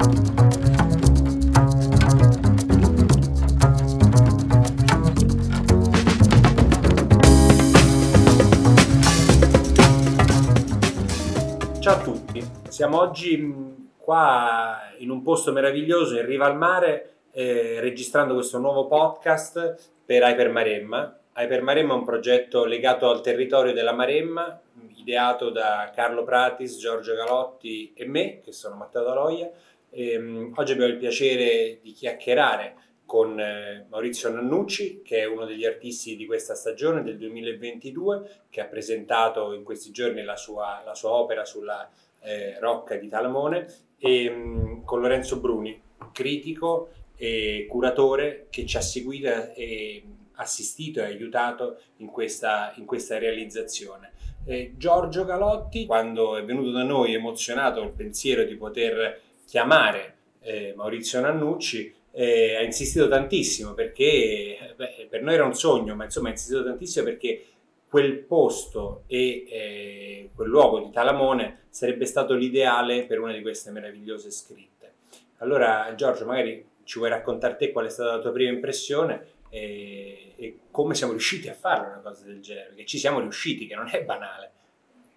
Ciao a tutti, siamo oggi mh, qua in un posto meraviglioso in riva al mare eh, registrando questo nuovo podcast per Hyper Maremma. Hyper Maremma è un progetto legato al territorio della Maremma, ideato da Carlo Pratis, Giorgio Galotti e me, che sono Matteo Daloia. E, mh, oggi abbiamo il piacere di chiacchierare con eh, Maurizio Nannucci, che è uno degli artisti di questa stagione del 2022, che ha presentato in questi giorni la sua, la sua opera sulla eh, Rocca di Talamone, e mh, con Lorenzo Bruni, critico e curatore che ci ha seguito e assistito e aiutato in questa, in questa realizzazione. Eh, Giorgio Galotti, quando è venuto da noi emozionato il pensiero di poter chiamare eh, Maurizio Nannucci, eh, ha insistito tantissimo perché beh, per noi era un sogno, ma insomma ha insistito tantissimo perché quel posto e eh, quel luogo di Talamone sarebbe stato l'ideale per una di queste meravigliose scritte. Allora Giorgio, magari ci vuoi raccontare te qual è stata la tua prima impressione e, e come siamo riusciti a fare una cosa del genere, perché ci siamo riusciti, che non è banale.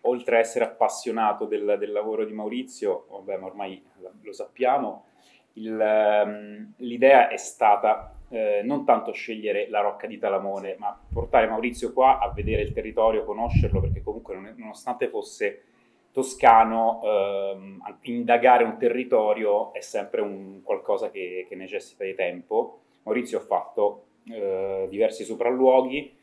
Oltre a essere appassionato del, del lavoro di Maurizio, vabbè, ma ormai lo sappiamo, il, um, l'idea è stata eh, non tanto scegliere la rocca di Talamone, ma portare Maurizio qua a vedere il territorio, conoscerlo, perché comunque non è, nonostante fosse toscano, ehm, indagare un territorio è sempre un qualcosa che, che necessita di tempo. Maurizio ha fatto eh, diversi sopralluoghi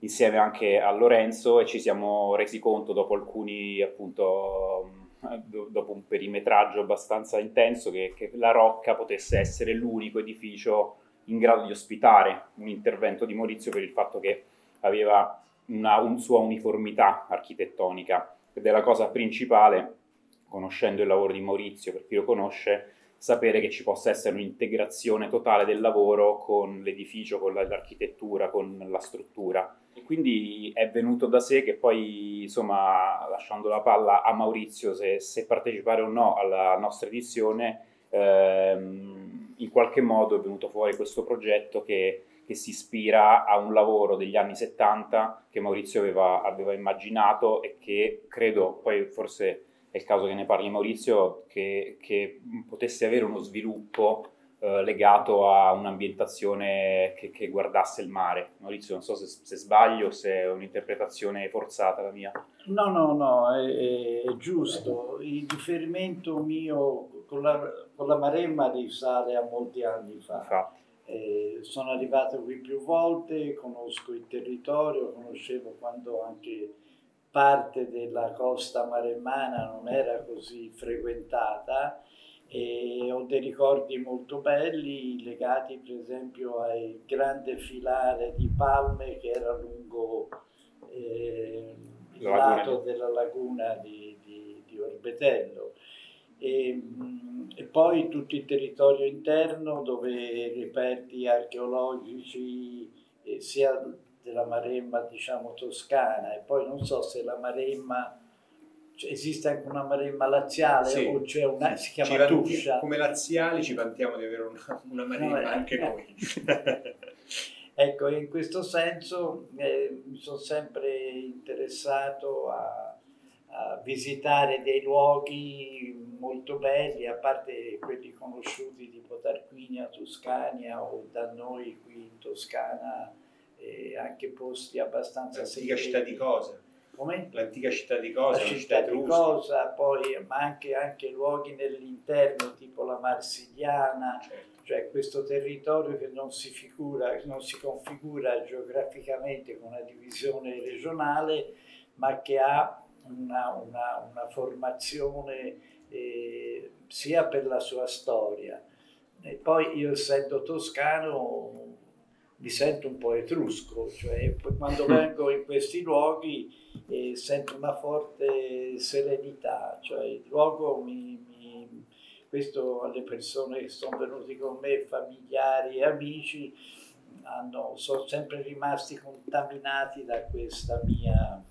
insieme anche a Lorenzo e ci siamo resi conto dopo alcuni appunto dopo un perimetraggio abbastanza intenso che, che, la Rocca potesse essere l'unico edificio in grado di ospitare un intervento di Maurizio per il fatto che aveva una un sua uniformità architettonica. Ed è la cosa principale, conoscendo il lavoro di Maurizio, per chi lo conosce, sapere che ci possa essere un'integrazione totale del lavoro con l'edificio, con l'architettura, con la struttura. E quindi è venuto da sé che poi, insomma, lasciando la palla a Maurizio se, se partecipare o no alla nostra edizione, ehm, in qualche modo è venuto fuori questo progetto che, che, si ispira a un lavoro degli anni 70 che Maurizio aveva, aveva immaginato e che credo poi forse è il caso che ne parli Maurizio, che, che potesse avere uno sviluppo eh, legato a un'ambientazione che, che, guardasse il mare. Maurizio, non so se, se, sbaglio, se è un'interpretazione forzata la mia. No, no, no, è, è giusto. Il riferimento mio con la, con la Maremma risale a molti anni fa. Eh, sono arrivato qui più volte, conosco il territorio, conoscevo quando anche parte della costa maremmana non era così frequentata e ho dei ricordi molto belli legati per esempio al grande filare di palme che era lungo eh, il lato della laguna di, di, di Orbetello. E, e, poi tutto il territorio interno dove reperti archeologici eh, sia della Maremma, diciamo, toscana, e poi non so se la Maremma cioè, esiste anche una Maremma laziale sì. o c'è una, si chiama vanti, Tuscia. Come laziali ci vantiamo di avere una, una Maremma no, anche eh. noi. ecco, in questo senso eh, mi sono sempre interessato a, a visitare dei luoghi molto belli, a parte quelli conosciuti tipo Tarquinia, Toscania o da noi qui in Toscana e anche posti abbastanza L'antica città di Cosa. Come? L'antica città di Cosa, la città, città di Cosa, poi, ma anche, anche, luoghi nell'interno, tipo la Marsigliana, certo. cioè questo territorio che non si, figura, non si configura geograficamente con una divisione regionale, ma che ha una, una, una formazione eh, sia per la sua storia. E poi io essendo toscano mi sento un po' etrusco, cioè quando vengo in questi luoghi eh, sento una forte serenità, cioè il luogo mi, mi, questo alle persone che sono venuti con me, familiari e amici, hanno, sono sempre rimasti contaminati da questa mia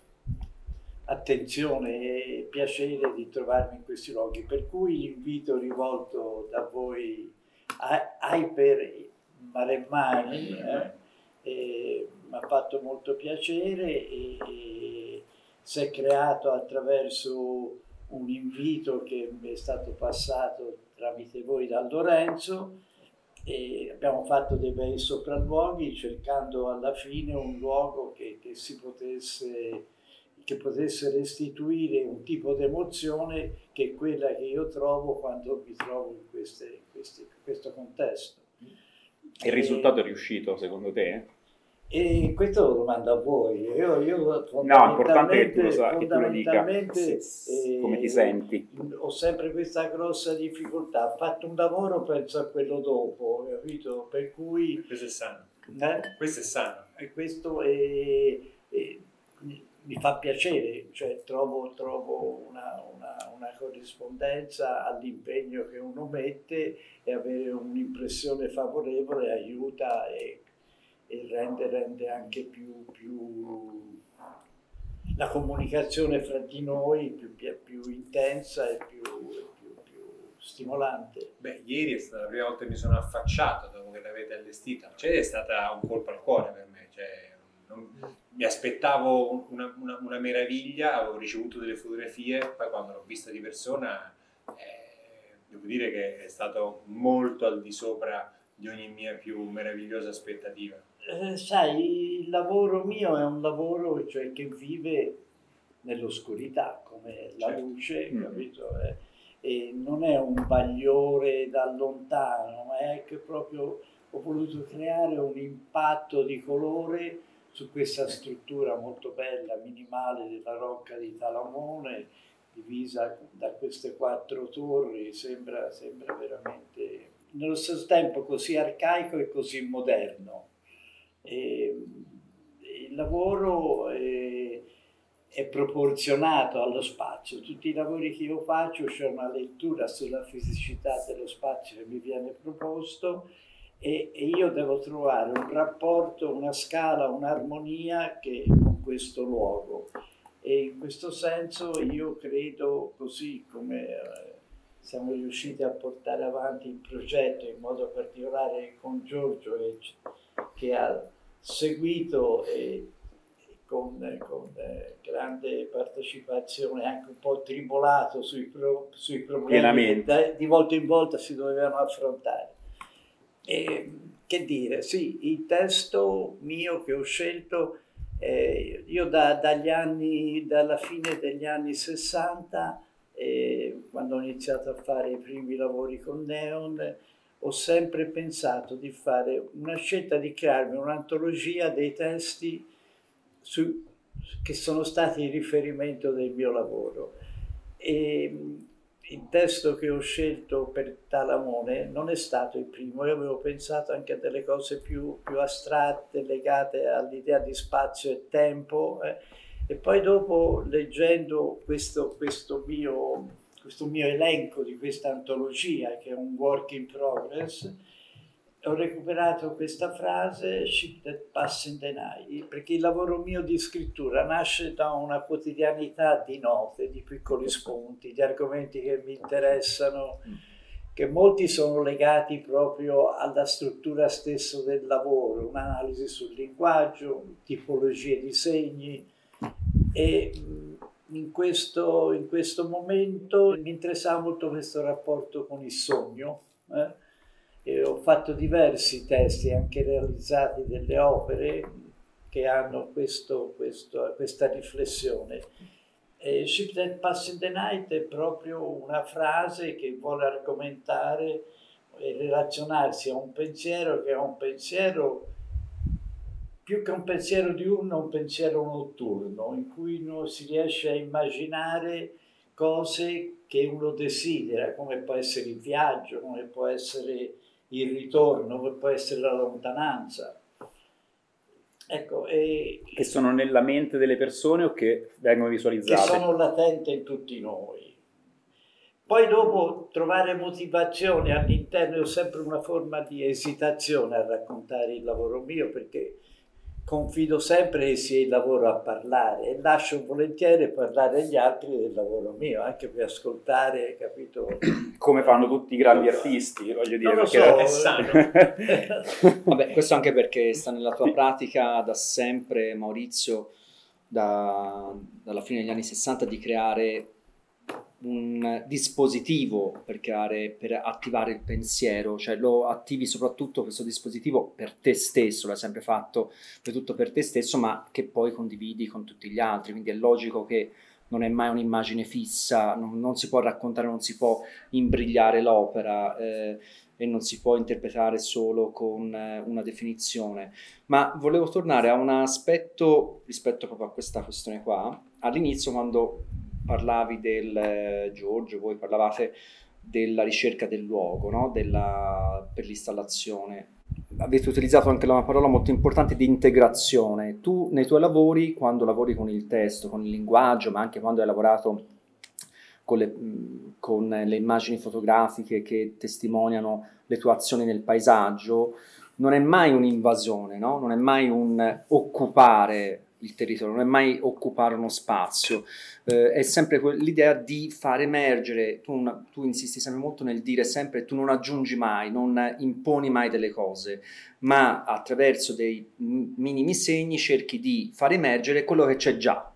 attenzione e piacere di trovarmi in questi luoghi, per cui l'invito rivolto da voi ai per Maremmani eh, mi ha fatto molto piacere e, e si è creato attraverso un invito che mi è stato passato tramite voi da Lorenzo e abbiamo fatto dei bei sopralluoghi cercando alla fine un luogo che, che si potesse che potesse restituire un tipo di emozione che è quella che io trovo quando mi trovo in, queste, queste, questo contesto. Il risultato è riuscito secondo te? E questo lo domando a voi. Io, io no, è importante che tu lo, sa, che tu lo dica eh, come ti senti. Ho sempre questa grossa difficoltà. Ho fatto un lavoro, penso a quello dopo, capito? Per cui... Questo è sano. Eh? Questo è sano. E questo è, è, mi fa piacere, cioè trovo, trovo una, una, una, corrispondenza all'impegno che uno mette e avere un'impressione favorevole aiuta e e rende, rende anche più, più, la comunicazione fra di noi più, più intensa e più, più, stimolante. Beh, ieri è stata la prima volta che mi sono affacciato dopo che l'avete allestita, cioè è stata un colpo al cuore per me, cioè, mi aspettavo una, una, una, meraviglia, avevo ricevuto delle fotografie, poi quando l'ho vista di persona eh, devo dire che è stato molto al di sopra di ogni mia più meravigliosa aspettativa. Eh, sai, il lavoro mio è un lavoro cioè, che vive nell'oscurità, come la certo. luce, mm. capito? Eh, e non è un bagliore da lontano, ma è che proprio ho voluto creare un impatto di colore su questa struttura molto bella, minimale della rocca di Talamone, divisa da queste quattro torri, sembra, sembra veramente nello stesso tempo così arcaico e così moderno. E, il lavoro è, è, proporzionato allo spazio. Tutti i lavori che io faccio c'è una lettura sulla fisicità dello spazio che mi viene proposto e, e io devo trovare un rapporto, una scala, un'armonia che, con questo luogo. E in questo senso io credo così come eh, siamo riusciti a portare avanti il progetto in modo particolare con Giorgio che ha seguito e con, con eh, grande partecipazione, anche un po' tribolato sui, pro, sui problemi che di volta in volta si dovevano affrontare. E, che dire, sì, il testo mio che ho scelto, eh, io da, dagli anni, dalla fine degli anni 60, eh, quando ho iniziato a fare i primi lavori con Neon, ho sempre pensato di fare una scelta di crearmi un'antologia dei testi su, che sono stati il riferimento del mio lavoro. E il testo che ho scelto per Talamone non è stato il primo, io avevo pensato anche a delle cose più, più astratte legate all'idea di spazio e tempo. Eh. E poi dopo, leggendo questo, questo mio questo mio elenco di questa antologia che è un work in progress, ho recuperato questa frase Ship that pass in the night, perché il lavoro mio di scrittura nasce da una quotidianità di note, di piccoli spunti, di argomenti che mi interessano, che molti sono legati proprio alla struttura stessa del lavoro, un'analisi sul linguaggio, tipologie di segni e in questo, in questo momento mi interessava molto questo rapporto con il sogno. Eh? E ho fatto diversi testi, anche realizzati delle opere che hanno questo, questo, questa riflessione. E Ship That Pass in the Night è proprio una frase che vuole argomentare e relazionarsi a un pensiero che è un pensiero più che un pensiero diurno, un pensiero notturno, in cui uno si riesce a immaginare cose che uno desidera, come può essere il viaggio, come può essere il ritorno, può essere la lontananza. Ecco, e, che sono nella mente delle persone o che vengono visualizzate? Che sono latenti in tutti noi. Poi dopo trovare motivazione all'interno, ho sempre una forma di esitazione a raccontare il lavoro mio perché confido sempre che sia il lavoro a parlare e lascio volentieri parlare agli altri del lavoro mio, anche per ascoltare, capito? Come fanno tutti i grandi artisti, voglio dire, non perché so. è sano. Vabbè, questo anche perché sta nella tua pratica da sempre, Maurizio, da, dalla fine degli anni 60, di creare un dispositivo per creare, per attivare il pensiero, cioè lo attivi soprattutto questo dispositivo per te stesso, l'hai sempre fatto soprattutto per te stesso, ma che poi condividi con tutti gli altri, quindi è logico che non è mai un'immagine fissa, non, non si può raccontare, non si può imbrigliare l'opera eh, e non si può interpretare solo con eh, una definizione. Ma volevo tornare a un aspetto rispetto proprio a questa questione qua. All'inizio quando parlavi del eh, Giorgio, voi parlavate della ricerca del luogo no? della, per l'installazione. Avete utilizzato anche una parola molto importante di integrazione. Tu nei tuoi lavori, quando lavori con il testo, con il linguaggio, ma anche quando hai lavorato con le, con le immagini fotografiche che testimoniano le tue azioni nel paesaggio, non è mai un'invasione, no? non è mai un occupare il territorio, non è mai occupare uno spazio, eh, è sempre que- l'idea di far emergere, tu, una, tu, insisti sempre molto nel dire sempre tu non aggiungi mai, non imponi mai delle cose, ma attraverso dei m- minimi segni cerchi di far emergere quello che c'è già.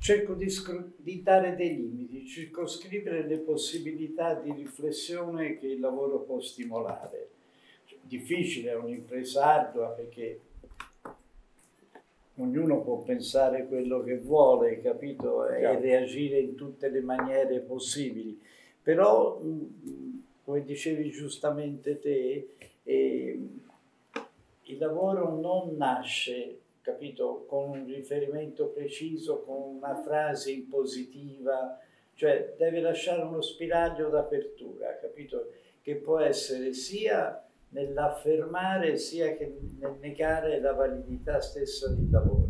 Cerco di, scru- di dare dei limiti, circoscrivere le possibilità di riflessione che il lavoro può stimolare. Difficile, è un'impresa ardua perché ognuno può pensare quello che vuole, capito? E reagire in tutte le maniere possibili. Però, come dicevi giustamente te, eh, il lavoro non nasce, capito, con un riferimento preciso, con una frase impositiva, cioè deve lasciare uno spiraglio d'apertura, capito? Che può essere sia nell'affermare sia che nel negare la validità stessa del lavoro.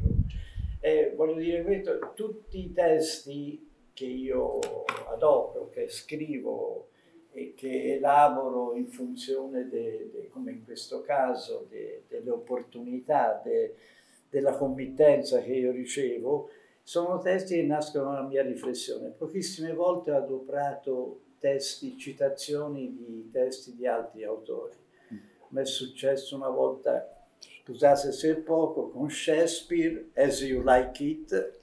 E voglio dire questo, tutti i testi che io adopero, che scrivo e che elaboro in funzione, de, de, come in questo caso, de, delle opportunità, della committenza che io ricevo, sono testi che nascono dalla mia riflessione. Pochissime volte ho adoperato testi, citazioni di testi di altri autori mi è successo una volta, scusate se è poco, con Shakespeare, As You Like It.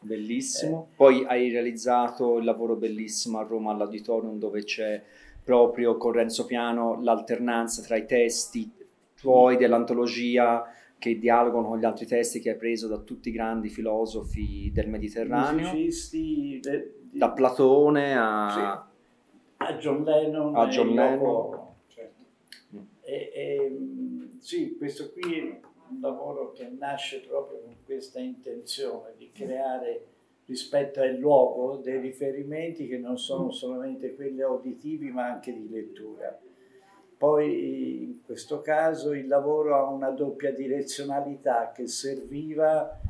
Bellissimo. Eh. Poi hai realizzato il lavoro bellissimo a Roma all'Auditorium dove c'è proprio con Renzo Piano l'alternanza tra i testi tuoi dell'antologia che dialogano con gli altri testi che hai preso da tutti i grandi filosofi del Mediterraneo. Musicisti, de, di, da Platone a, sì, a John Lennon. A John Lennon. E, e, sì, questo qui è un lavoro che nasce proprio con questa intenzione di creare rispetto al luogo dei riferimenti che non sono solamente quelli auditivi ma anche di lettura. Poi in questo caso il lavoro ha una doppia direzionalità che serviva,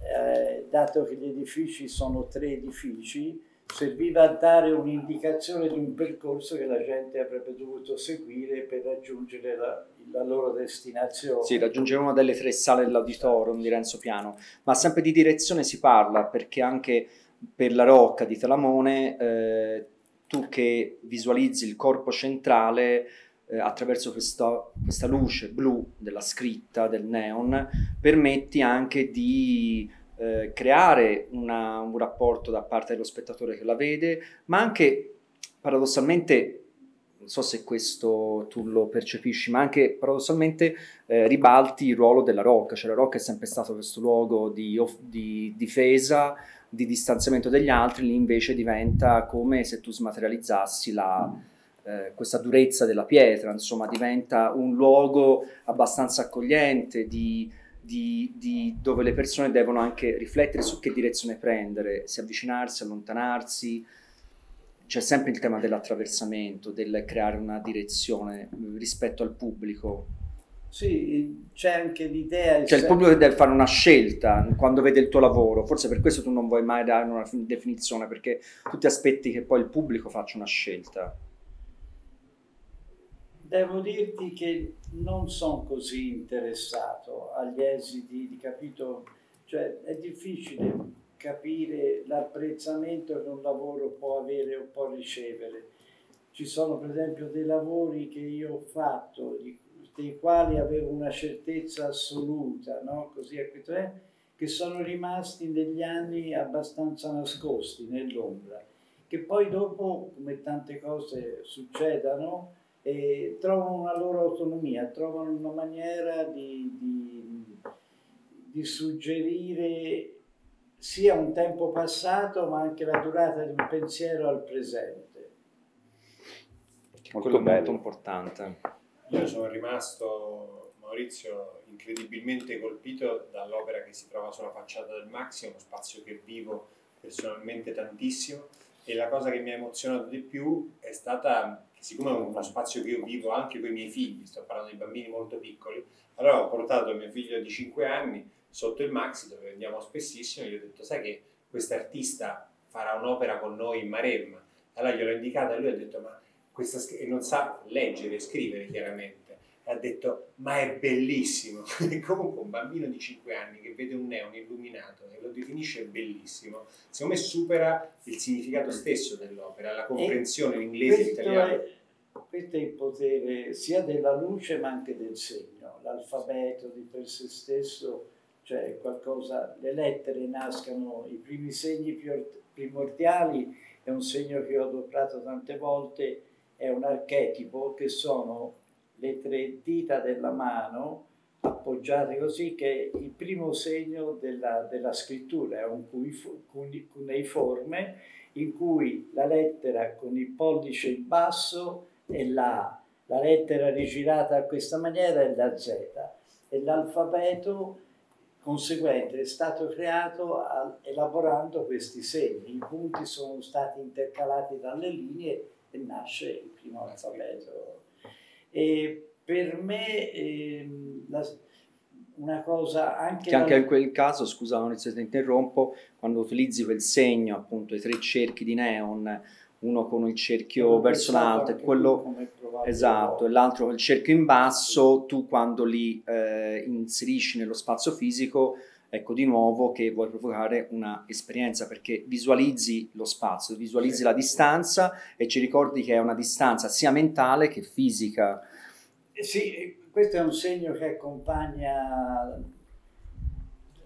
eh, dato che gli edifici sono tre edifici, serviva a dare un'indicazione di un percorso che la gente avrebbe dovuto seguire per raggiungere la, la loro destinazione. Sì, raggiungere una delle tre sale dell'auditorium di Renzo Piano, ma sempre di direzione si parla perché anche per la Rocca di Talamone eh, tu che visualizzi il corpo centrale eh, attraverso questa, questa luce blu della scritta, del neon, permetti anche di eh, creare una, un rapporto da parte dello spettatore che la vede, ma anche paradossalmente, non so se questo tu lo percepisci, ma anche paradossalmente eh, ribalti il ruolo della rocca, cioè la rocca è sempre stato questo luogo di, di difesa, di distanziamento degli altri, lì invece diventa come se tu smaterializzassi la, eh, questa durezza della pietra, insomma diventa un luogo abbastanza accogliente, di, di, di, dove le persone devono anche riflettere su che direzione prendere, se avvicinarsi, allontanarsi. C'è sempre il tema dell'attraversamento, del creare una direzione rispetto al pubblico. Sì, c'è anche l'idea... Cioè il pubblico deve fare una scelta quando vede il tuo lavoro, forse per questo tu non vuoi mai dare una definizione, perché tu ti aspetti che poi il pubblico faccia una scelta. Devo dirti che non sono così interessato agli esiti capito, cioè è difficile capire l'apprezzamento che un lavoro può avere o può ricevere. Ci sono per esempio dei lavori che io ho fatto, dei quali avevo una certezza assoluta, no? Così a che sono rimasti negli anni abbastanza nascosti nell'ombra, che poi dopo, come tante cose succedano, eh, trovano una loro autonomia, trovano una maniera di, di, di suggerire sia un tempo passato ma anche la durata di un pensiero al presente. Molto, molto importante. Io sono rimasto Maurizio incredibilmente colpito dall'opera che si trova sulla facciata del Maxi, è uno spazio che vivo personalmente tantissimo e la cosa che mi ha emozionato di più è stata siccome è uno spazio che io vivo anche con i miei figli, sto parlando di bambini molto piccoli, allora ho portato mio figlio di 5 anni sotto il Maxi dove andiamo spessissimo e gli ho detto sai che quest'artista farà un'opera con noi in Maremma? Allora gliel'ho indicata e lui ha detto ma questa e non sa leggere e scrivere chiaramente ha detto ma è bellissimo e comunque un bambino di 5 anni che vede un neon illuminato e lo definisce bellissimo secondo me supera il significato stesso dell'opera la comprensione in inglese e italiano è, questo è il potere sia della luce ma anche del segno. L'alfabeto di per sé stesso cioè qualcosa le lettere nascono i primi segni primordiali è un segno che ho adoperato tante volte è un archetipo che sono le tre dita della mano appoggiate così che è il primo segno della, della scrittura, è un cuneiforme in cui la lettera con il pollice in basso è la la lettera rigirata a questa maniera è la Z. E l'alfabeto conseguente è stato creato elaborando questi segni, i punti sono stati intercalati dalle linee e nasce il primo alfabeto e per me ehm, la, una cosa anche... Che anche in quel caso, scusa Maurizio ti interrompo, quando utilizzi quel segno, appunto i tre cerchi di neon, uno con il cerchio verso l'alto e quello esatto, e l'altro con il cerchio in basso, tu quando li eh, inserisci nello spazio fisico ecco di nuovo che vuoi provocare una esperienza perché visualizzi lo spazio, visualizzi la distanza e ci ricordi che è una distanza sia mentale che fisica. Eh sì, questo è un segno che accompagna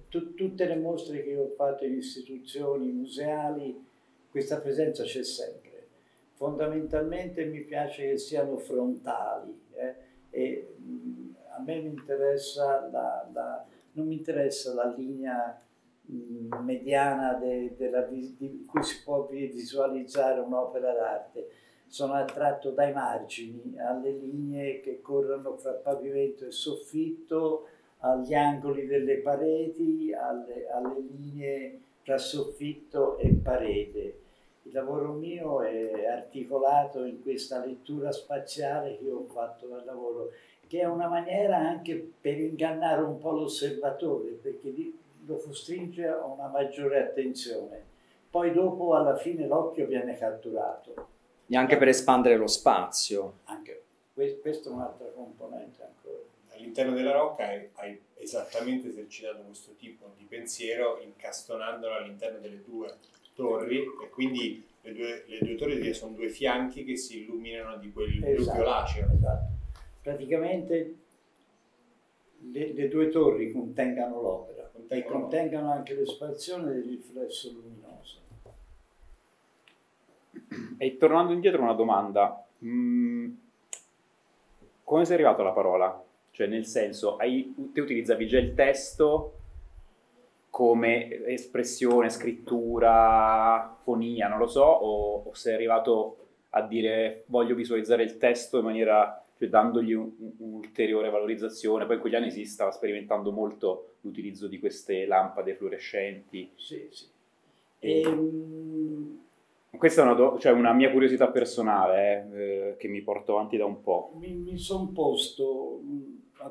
t- tutte le mostre che ho fatto in istituzioni museali, questa presenza c'è sempre. Fondamentalmente mi piace che siano frontali eh? e mh, a me mi interessa la, la non mi interessa la linea mm, mediana de, della, di cui si può visualizzare un'opera d'arte. Sono attratto dai margini, alle linee che corrono fra pavimento e soffitto, agli angoli delle pareti, alle, alle linee tra soffitto e parete. Il lavoro mio è articolato in questa lettura spaziale che ho fatto dal lavoro che è una maniera anche per ingannare un po' l'osservatore, perché lo costringe a una maggiore attenzione. Poi dopo alla fine l'occhio viene catturato. E anche per espandere lo spazio. Anche, questa è un'altra componente ancora. All'interno della rocca hai, hai esattamente esercitato questo tipo di pensiero incastonandolo all'interno delle due torri e quindi le due, le due torri sono due fianchi che si illuminano di quel esatto, blu violaceo. Esatto praticamente le, le due torri contengano l'opera e contengano anche l'espansione del riflesso luminoso. E tornando indietro una domanda, mm, come sei arrivato alla parola? Cioè nel senso, hai, te utilizzavi già il testo come espressione, scrittura, fonia, non lo so, o, o sei arrivato a dire voglio visualizzare il testo in maniera cioè dandogli un'ulteriore valorizzazione. Poi in quegli anni si stava sperimentando molto l'utilizzo di queste lampade fluorescenti. Sì, sì. E, ehm, questa è una, do- cioè una, mia curiosità personale eh, eh, che mi porto avanti da un po'. Mi, mi sono posto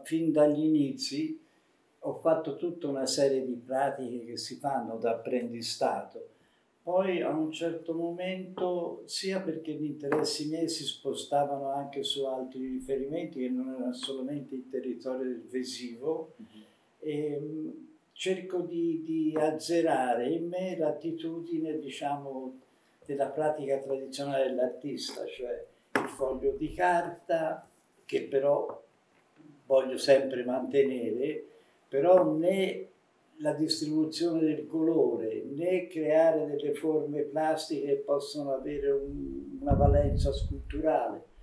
fin dagli inizi, ho fatto tutta una serie di pratiche che si fanno da apprendistato poi a un certo momento, sia perché gli interessi miei si spostavano anche su altri riferimenti che non erano solamente il territorio del Vesivo, mm-hmm. e, cerco di, di, azzerare in me l'attitudine, diciamo, della pratica tradizionale dell'artista, cioè il foglio di carta, che però voglio sempre mantenere, però né la distribuzione del colore né creare delle forme plastiche che possono avere un, una valenza sculturale.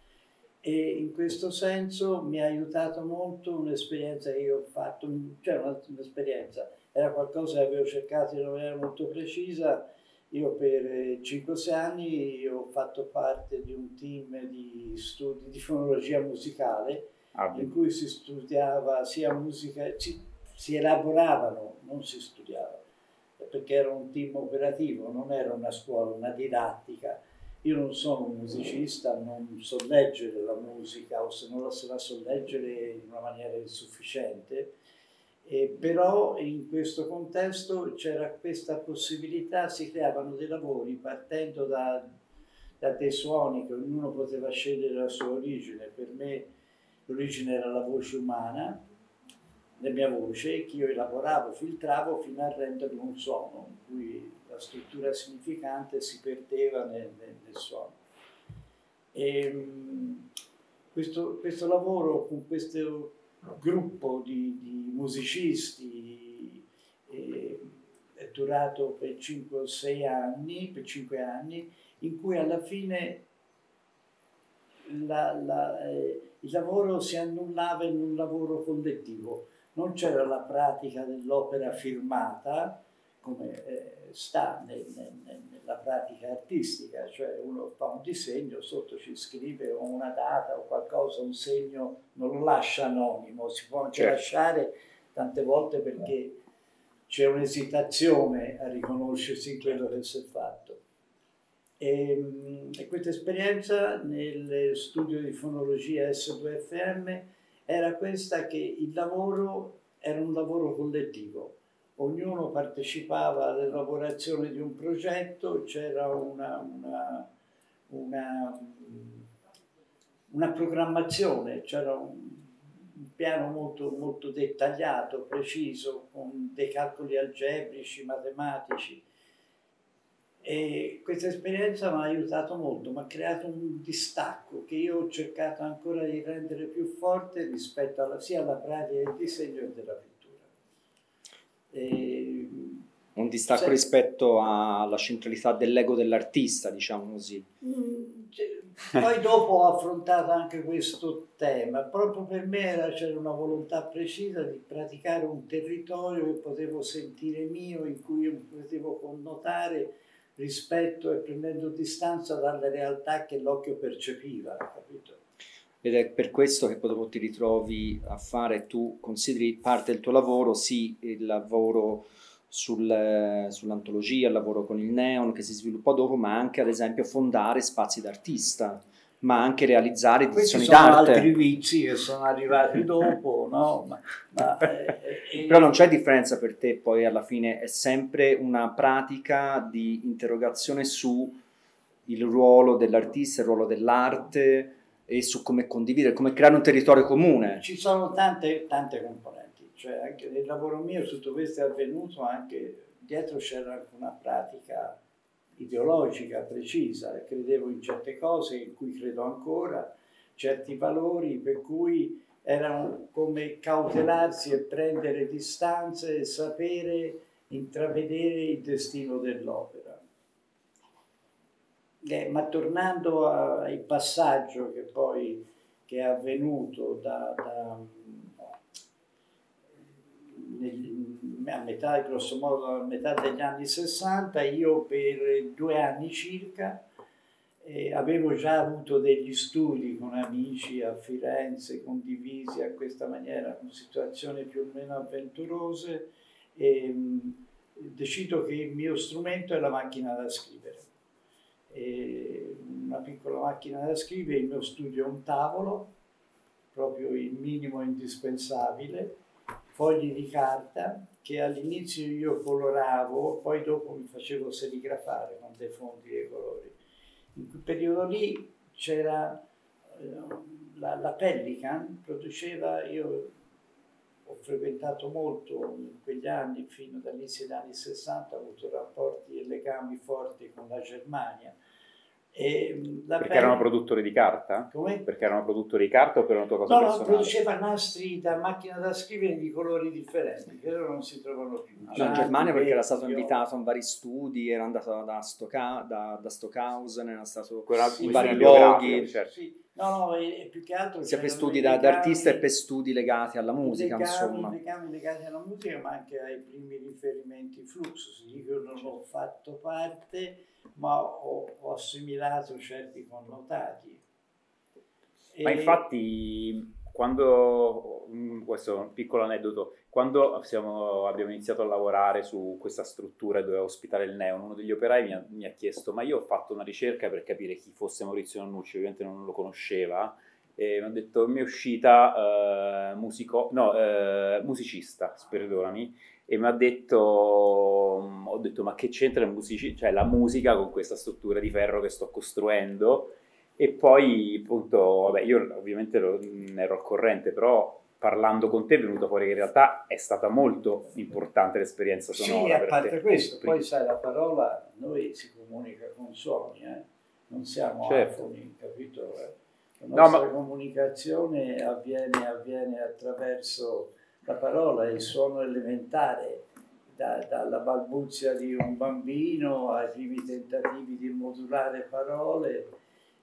E in questo senso mi ha aiutato molto un'esperienza che io ho fatto, cioè un'esperienza, era qualcosa che avevo cercato in maniera molto precisa. Io per 5-6 anni ho fatto parte di un team di studi di fonologia musicale ah, in cui si studiava sia musica, si elaboravano, non si studiava, perché era un team operativo, non era una scuola, una didattica. Io non sono un musicista, non so leggere la musica o se non la so leggere in una maniera insufficiente, eh, però in questo contesto c'era questa possibilità, si creavano dei lavori partendo da, da dei suoni che ognuno poteva scegliere la sua origine. Per me l'origine era la voce umana, la mia voce che io elaboravo, filtravo fino a renderlo un suono, in cui la struttura significante si perdeva nel, nel, nel suono. E, ehm, questo, questo, lavoro con questo gruppo di, di musicisti eh, è durato per 5 o 6 anni, per 5 anni, in cui alla fine la, la, eh, il lavoro si annullava in un lavoro collettivo non c'era la pratica dell'opera firmata come eh, sta nel, nel, nella pratica artistica, cioè uno fa un disegno, sotto ci scrive una data o qualcosa, un segno, non lo lascia anonimo, si può anche certo. lasciare tante volte perché c'è un'esitazione a riconoscersi in quello che si è fatto. E, ehm, e questa esperienza nel studio di fonologia S2FM era questa che il lavoro era un lavoro collettivo, ognuno partecipava all'elaborazione di un progetto, c'era una, una, una, una programmazione, c'era un, piano molto, molto dettagliato, preciso, con dei calcoli algebrici, matematici e questa esperienza mi ha aiutato molto, mi ha creato un distacco che io ho cercato ancora di rendere più forte rispetto alla, sia alla pratica del disegno che della pittura. E, un distacco se, rispetto alla centralità dell'ego dell'artista, diciamo così. Mm, poi dopo ho affrontato anche questo tema, proprio per me era, c'era una volontà precisa di praticare un territorio che potevo sentire mio, in cui io potevo connotare rispetto e prendendo distanza dalle realtà che l'occhio percepiva, capito? Ed è per questo che poi dopo ti ritrovi a fare, tu consideri parte del tuo lavoro, sì, il lavoro sul, sull'antologia, il lavoro con il neon che si sviluppò dopo, ma anche ad esempio fondare spazi d'artista ma anche realizzare edizioni. Questi sono altri vizi che sono arrivati dopo, no? Ma, ma, eh, Però non c'è differenza per te, poi alla fine è sempre una pratica di interrogazione su il ruolo dell'artista, il ruolo dell'arte e su come condividere, come creare un territorio comune. Ci sono tante, tante componenti, cioè anche nel lavoro mio tutto questo è avvenuto anche dietro c'era una pratica ideologica precisa, credevo in certe cose in cui credo ancora, certi valori per cui erano come cautelarsi e prendere distanze e sapere intravedere il destino dell'opera. Eh, ma tornando al passaggio che poi che è avvenuto da, da nel, a metà, grosso modo, a metà degli anni 60, io per due anni circa eh, avevo già avuto degli studi con amici a Firenze, condivisi a questa maniera, con situazioni più o meno avventurose, e decido che il mio strumento è la macchina da scrivere. E una piccola macchina da scrivere, il mio studio è un tavolo, proprio il minimo indispensabile, fogli di carta che all'inizio io coloravo, poi dopo mi facevo serigrafare con dei fondi e colori. In quel periodo lì c'era eh, la, la Pelican, produceva, io ho frequentato molto in quegli anni, fino dall'inizio degli anni 60, ho avuto rapporti e legami forti con la Germania e Perché pelle... erano produttori di carta? Come? Perché erano produttori di carta o per una tua cosa no, personale? No, produceva nastri da macchina da scrivere di colori differenti, che ora non si trovano più. Cioè, in Germania perché era stato invitato in vari studi, era andato da, Stocca, da, da Stockhausen, era stato sì, in vari luoghi. Certo. Sì. No, no, e, più che altro... Sia per studi da, legami, artista e per studi legati alla musica, legami, insomma. Legami legati alla musica, ma anche ai primi riferimenti Fluxus. Io non ho fatto parte ma ho, ho assimilato certi connotati. E... Ma infatti, quando, mm, questo è un piccolo aneddoto, quando siamo, abbiamo iniziato a lavorare su questa struttura e doveva ospitare il Neon, uno degli operai mi ha, mi ha, chiesto, ma io ho fatto una ricerca per capire chi fosse Maurizio Nannucci, ovviamente non lo conosceva, e mi ha detto, mi è uscita uh, musico, no, uh, musicista, perdonami, e mi ha detto, ho detto ma che c'entra musici- cioè, la musica con questa struttura di ferro che sto costruendo? E poi appunto, vabbè, io ovviamente ne ero al corrente, però parlando con te è venuto fuori che in realtà è stata molto importante l'esperienza sonora. Sì, a parte te. questo, poi sai la parola, noi si comunica con suoni, eh? non siamo certo. afoni, capito? La nostra no, ma... comunicazione avviene, avviene attraverso la parola è il suono elementare, da, dalla balbuzia di un bambino ai primi tentativi di modulare parole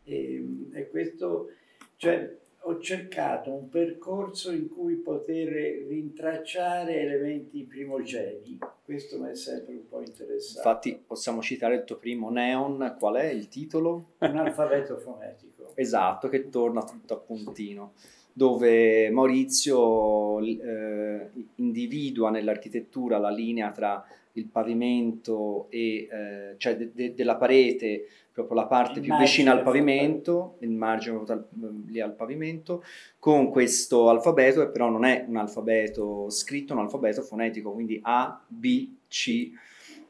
e, e questo, cioè, ho cercato un percorso in cui poter rintracciare elementi primogeni. Questo mi è sempre un po' interessato. Infatti possiamo citare il tuo primo Neon, qual è il titolo? Un alfabeto fonetico. esatto, che torna tutto a puntino dove Maurizio eh, individua nell'architettura la linea tra il pavimento e eh, cioè de- de- della parete, proprio la parte il più vicina al pavimento, il margine lì al pavimento, con questo alfabeto, che però non è un alfabeto scritto, è un alfabeto fonetico, quindi A, B, C,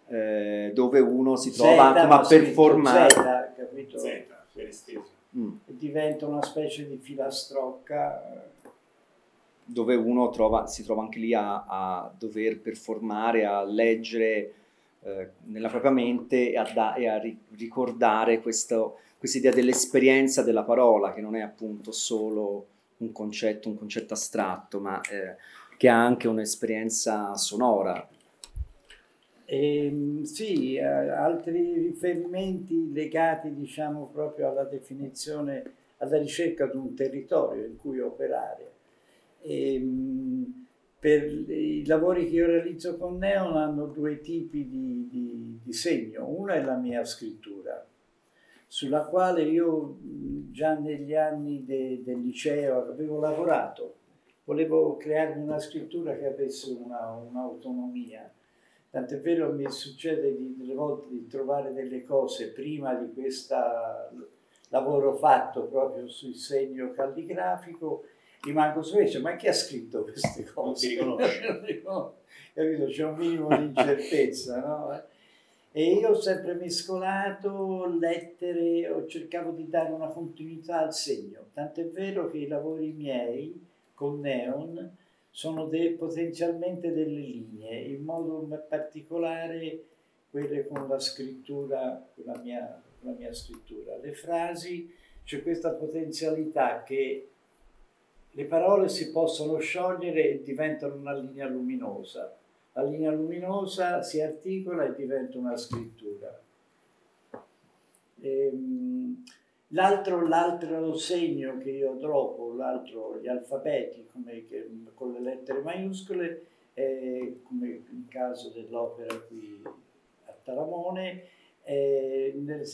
eh, dove uno si trova Z, ma per formare... Z, capito? Z, per esteso mm. diventa una specie di filastrocca. Dove uno trova, si trova anche lì a, a dover performare, a leggere eh, nella propria mente e a, da, e a ri- ricordare questa idea dell'esperienza della parola, che non è appunto solo un concetto, un concetto astratto, ma eh, che ha anche un'esperienza sonora e, ehm, sì, eh, altri riferimenti legati diciamo proprio alla definizione, alla ricerca di un territorio in cui operare. E, ehm, per i lavori che io realizzo con Neon hanno due tipi di, di, di segno. Uno è la mia scrittura, sulla quale io già negli anni de, del liceo avevo lavorato. Volevo crearmi una scrittura che avesse una, un'autonomia Tant'è vero mi succede di, delle volte di trovare delle cose prima di questo lavoro fatto proprio sul segno calligrafico, rimango sveglio, ma chi ha scritto queste cose? Non si riconosce. Capito? C'è un minimo di incertezza, no? E io ho sempre mescolato lettere, ho cercato di dare una continuità al segno, tant'è vero che i lavori miei con Neon sono de- potenzialmente delle linee, in modo particolare quelle con la scrittura, con la mia, la mia scrittura. Le frasi, c'è questa potenzialità che le parole si possono sciogliere e diventano una linea luminosa. La linea luminosa si articola e diventa una scrittura. Ehm, L'altro, l'altro, segno che io trovo, l'altro, gli alfabeti come, che, con le lettere maiuscole, è, come nel caso dell'opera qui a Taramone, nel,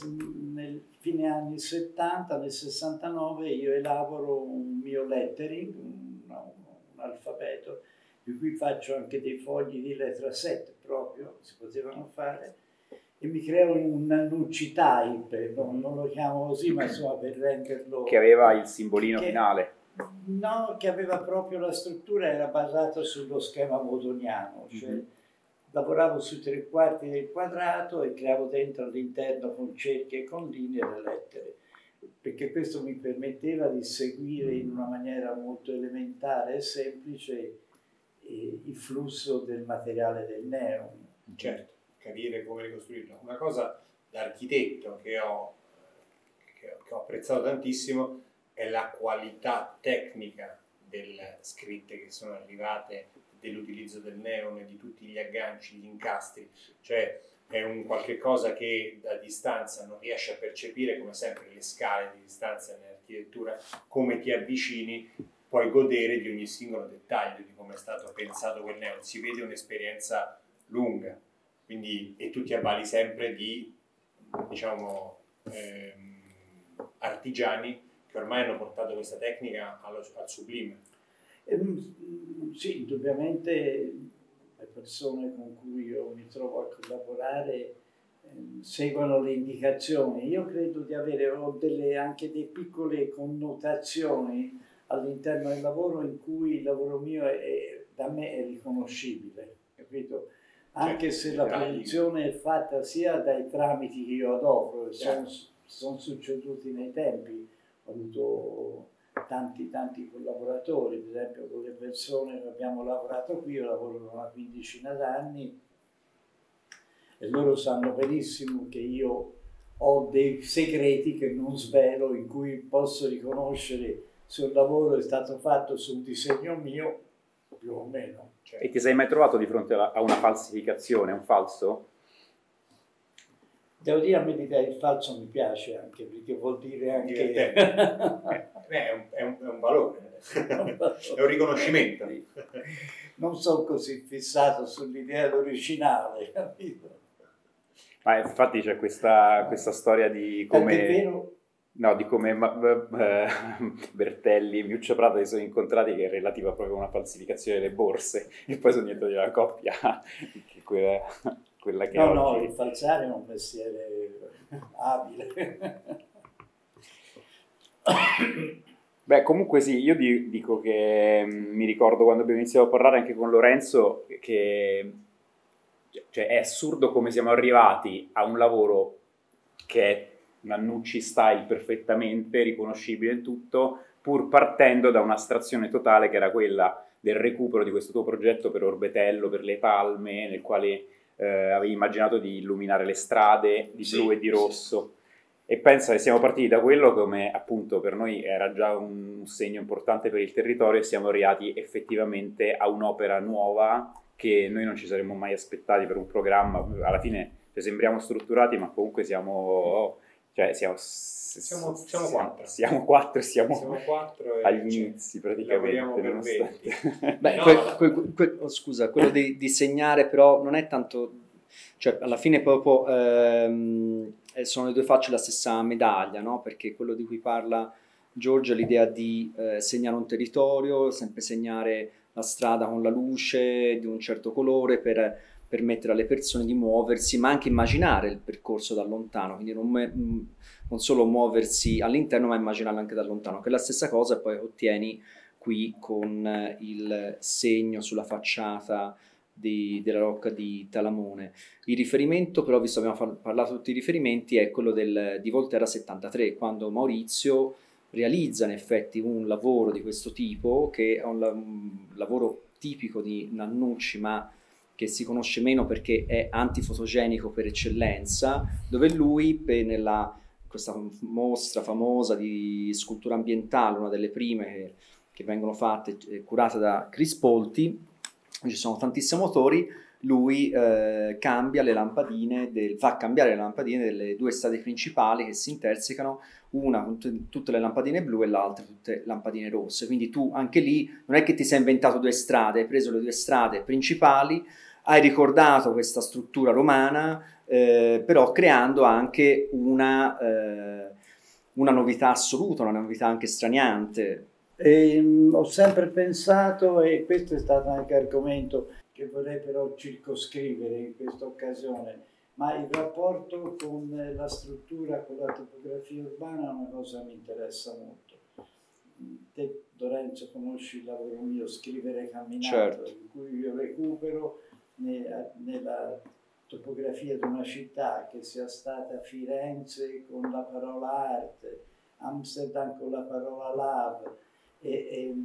nel, fine anni 70, nel 69 io elaboro un mio lettering, un, un alfabeto, di cui faccio anche dei fogli di lettera 7 proprio, si potevano fare, e mi creo un Nucci type, non, non, lo chiamo così, ma insomma per renderlo... Che aveva il simbolino che, finale. No, che aveva proprio la struttura, era basata sullo schema bodoniano, cioè mm-hmm. lavoravo sui tre quarti del quadrato e creavo dentro all'interno con cerchi e con linee le lettere, perché questo mi permetteva di seguire in una maniera molto elementare e semplice eh, il flusso del materiale del neon. Certo, capire come ricostruirlo. Una cosa da architetto che ho, che ho apprezzato tantissimo è la qualità tecnica delle scritte che sono arrivate, dell'utilizzo del neon e di tutti gli agganci, gli incastri, cioè è un qualche cosa che da distanza non riesci a percepire, come sempre le scale di distanza nell'architettura, come ti avvicini, puoi godere di ogni singolo dettaglio, di come è stato pensato quel neon, si vede un'esperienza lunga, quindi, e tu ti avvali sempre di, diciamo, ehm, artigiani che ormai hanno portato questa tecnica allo, al sublime. Ehm, sì, indubbiamente le persone con cui io mi trovo a collaborare ehm, seguono le indicazioni. Io credo di avere delle, anche delle piccole connotazioni all'interno del lavoro in cui il lavoro mio è, da me è riconoscibile, capito? Anche certo, se la produzione è fatta sia dai tramiti che io adopero, certo. sono, sono succeduti nei tempi, ho avuto tanti tanti collaboratori, per esempio con le persone che abbiamo lavorato qui, io lavoro da una quindicina d'anni e loro sanno benissimo che io ho dei segreti che non svelo in cui posso riconoscere se un lavoro è stato fatto su un disegno mio, più o meno. Cioè. E ti sei mai trovato di fronte a una falsificazione, un falso? Devo dire a me l'idea del falso mi piace anche perché vuol dire anche... Eh, è, un, è, un, è un valore, è un riconoscimento. Non sono così fissato sull'idea originale, capito? Ma infatti c'è questa, questa storia di come... È vero No, di come eh, Bertelli e Miuccio Prata si sono incontrati che è relativa proprio a una falsificazione delle borse e poi sono diventati una coppia che quella, quella che no, oggi... No, il falciare è un mestiere abile. Beh, comunque sì, io dico che mm, mi ricordo quando abbiamo iniziato a parlare anche con Lorenzo che cioè, è assurdo come siamo arrivati a un lavoro che è Nannucci style perfettamente riconoscibile in tutto, pur partendo da un'astrazione totale che era quella del recupero di questo tuo progetto per Orbetello, per le palme, nel quale eh, avevi immaginato di illuminare le strade di sì, blu e di rosso. Sì. E pensa che siamo partiti da quello come appunto per noi era già un segno importante per il territorio e siamo arrivati effettivamente a un'opera nuova che noi non ci saremmo mai aspettati per un programma. Alla fine ci sembriamo strutturati, ma comunque siamo, cioè siamo, siamo, siamo quattro. Siamo quattro, siamo, siamo quattro agli inizi praticamente. Beh, no. que, que, que, oh, scusa, quello di disegnare però non è tanto, cioè alla fine proprio ehm, eh, sono le due facce della stessa medaglia, no? Perché quello di cui parla Giorgio è l'idea di eh, segnare un territorio, sempre segnare la strada con la luce di un certo colore per permettere alle persone di muoversi, ma anche immaginare il percorso da lontano, quindi non, non solo muoversi all'interno, ma immaginarlo anche da lontano, che è la stessa cosa poi ottieni qui con eh, il segno sulla facciata di, della rocca di Talamone. Il riferimento, però, visto che abbiamo parlato di tutti i riferimenti, è quello del, di Volterra 73, quando Maurizio realizza in effetti un lavoro di questo tipo, che è un, un lavoro tipico di Nannucci, ma che si conosce meno perché è antifotogenico per eccellenza, dove lui nella questa mostra famosa di scultura ambientale, una delle prime che, che vengono fatte, eh, curata da Chris Polti, ci sono tantissimi motori, lui eh, cambia le lampadine, del, fa cambiare le lampadine delle due strade principali che si intersecano, una con t- tutte le lampadine blu e l'altra tutte lampadine rosse. Quindi tu anche lì non è che ti sei inventato due strade, hai preso le due strade principali, hai ricordato questa struttura romana, eh, però creando anche una, eh, una, novità assoluta, una novità anche straniante. E, ehm, ho sempre pensato, e questo è stato anche argomento che vorrei però circoscrivere in questa occasione, ma il rapporto con la struttura, con la topografia urbana è una cosa che mi interessa molto. Te, Lorenzo conosci il lavoro mio, Scrivere Camminato, certo. in cui io recupero ne, nella topografia di una città che sia stata Firenze con la parola arte, Amsterdam con la parola love e, e,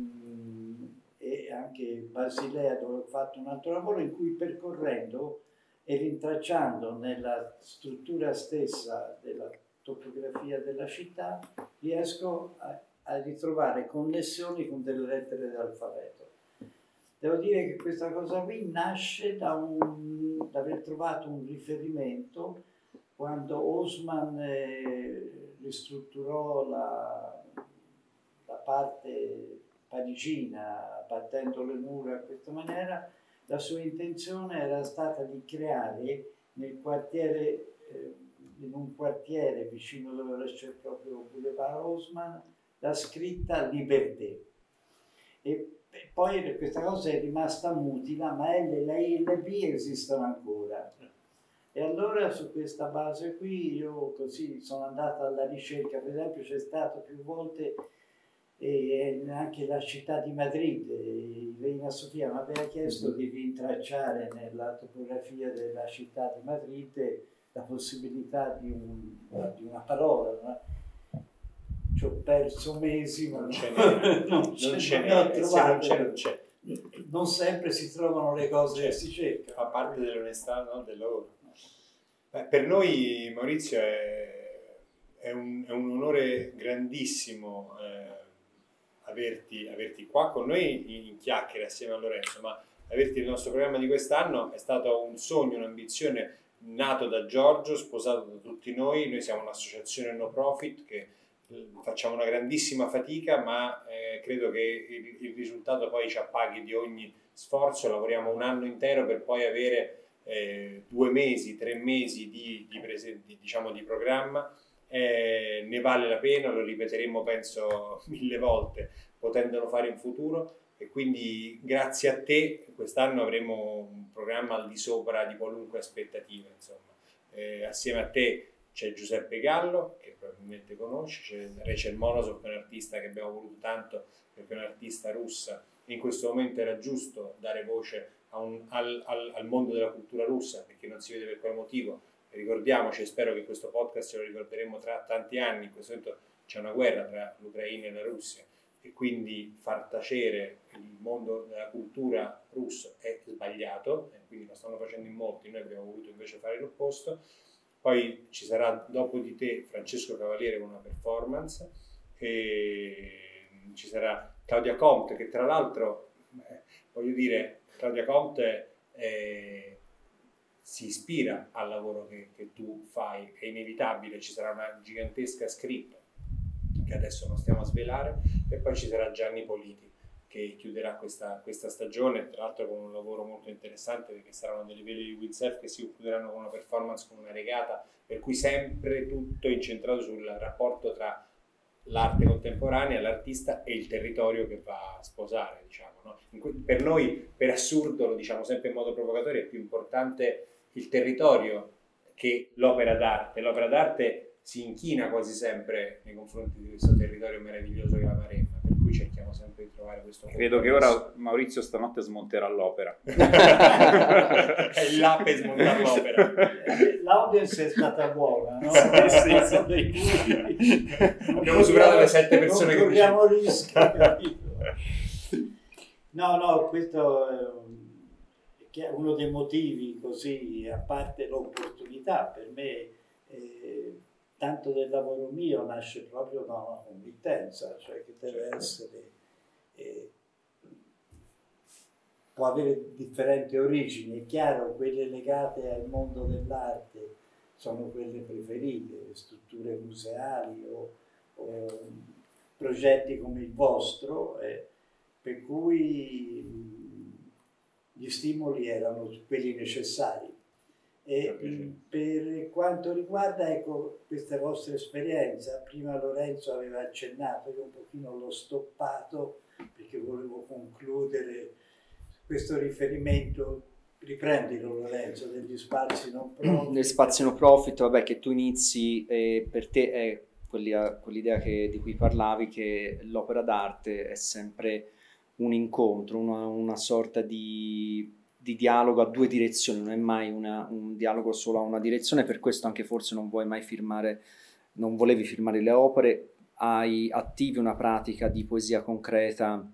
e anche Basilea dove ho fatto un altro lavoro in cui percorrendo e rintracciando nella struttura stessa della topografia della città riesco a, a ritrovare connessioni con delle lettere d'alfabeto. Devo dire che questa cosa qui nasce da, un, da aver trovato un riferimento quando Osman eh, ristrutturò la, la parte parigina, battendo le mura a questa maniera, la sua intenzione era stata di creare nel quartiere, eh, in un quartiere vicino dove c'è proprio Boulevard Osman, la scritta Liberté. E poi questa cosa è rimasta mutila, ma L, la I e la B esistono ancora. E allora su questa base qui io così sono andata alla ricerca, per esempio c'è stato più volte e anche la città di Madrid, Reina Sofia mi aveva chiesto di rintracciare nella topografia della città di Madrid la possibilità di, un, di una parola. Ci ho perso mesi, ma non ce n'è, non, ce n'è, non, c'è, non c'è. Non sempre si trovano le cose che si cercano. Fa parte dell'onestà no? del lavoro. Beh, per noi Maurizio è, è, un, è un, onore grandissimo. Eh, averti, averti qua con noi in chiacchiere assieme a Lorenzo, ma averti nel nostro programma di quest'anno è stato un sogno, un'ambizione nato da Giorgio, sposato da tutti noi. Noi siamo un'associazione no profit che eh, facciamo una grandissima fatica, ma eh, credo che il, il, risultato poi ci appaghi di ogni sforzo. Lavoriamo un anno intero per poi avere eh, due mesi, tre mesi di, di, prese, di, diciamo, di programma eh, ne vale la pena, lo ripeteremo penso mille volte, potendolo fare in futuro. E quindi grazie a te quest'anno avremo un programma al di sopra di qualunque aspettativa, insomma. Eh, assieme a te c'è Giuseppe Gallo, che probabilmente conosci, c'è Rachel Monosov, un artista che abbiamo voluto tanto perché è un'artista russa. E in questo momento era giusto dare voce un, al, al, al mondo della cultura russa perché non si vede per quale motivo ricordiamoci, spero che questo podcast ce lo ricorderemo tra tanti anni, in questo momento c'è una guerra tra l'Ucraina e la Russia e quindi far tacere il mondo della cultura russo è sbagliato, e quindi lo stanno facendo in molti, noi abbiamo voluto invece fare l'opposto. Poi ci sarà dopo di te Francesco Cavaliere con una performance e ci sarà Claudia Comte che tra l'altro, eh, voglio dire, Claudia Comte è si ispira al lavoro che, che, tu fai, è inevitabile, ci sarà una gigantesca script che adesso non stiamo a svelare e poi ci sarà Gianni Politi che chiuderà questa, questa stagione, tra l'altro con un lavoro molto interessante perché saranno delle vele di windsurf che si concluderanno con una performance, con una regata, per cui sempre tutto incentrato sul rapporto tra l'arte contemporanea, l'artista e il territorio che va a sposare. Diciamo, no? per noi, per assurdo, lo diciamo sempre in modo provocatorio, è più importante il territorio che l'opera d'arte. L'opera d'arte si inchina quasi sempre nei confronti di questo territorio meraviglioso che è la Maremma, per cui cerchiamo sempre di trovare questo Credo che ora Maurizio stanotte smonterà l'opera. è il là per smontare l'opera. L'audience è stata buona, no? sì, sì, sì. Abbiamo superato le sette persone non che corriamo rischi. No, no, questo è un che è uno dei motivi così, a parte l'opportunità, per me eh, tanto del lavoro mio nasce proprio da una committenza, cioè che deve certo. essere, eh, può avere differenti origini, è chiaro, quelle legate al mondo dell'arte sono quelle preferite, strutture museali o, o progetti come il vostro, eh, per cui gli stimoli erano quelli necessari. E per quanto riguarda ecco, questa vostra esperienza, prima Lorenzo aveva accennato, io un pochino l'ho stoppato perché volevo concludere questo riferimento. Riprendilo Lorenzo degli spazi non profit degli spazi non profit vabbè che tu inizi eh, per te è quell'idea che, di cui parlavi che l'opera d'arte è sempre un incontro, una, una sorta di, di, dialogo a due direzioni, non è mai una, un dialogo solo a una direzione, per questo anche forse non vuoi mai firmare, non volevi firmare le opere, hai attivi una pratica di poesia concreta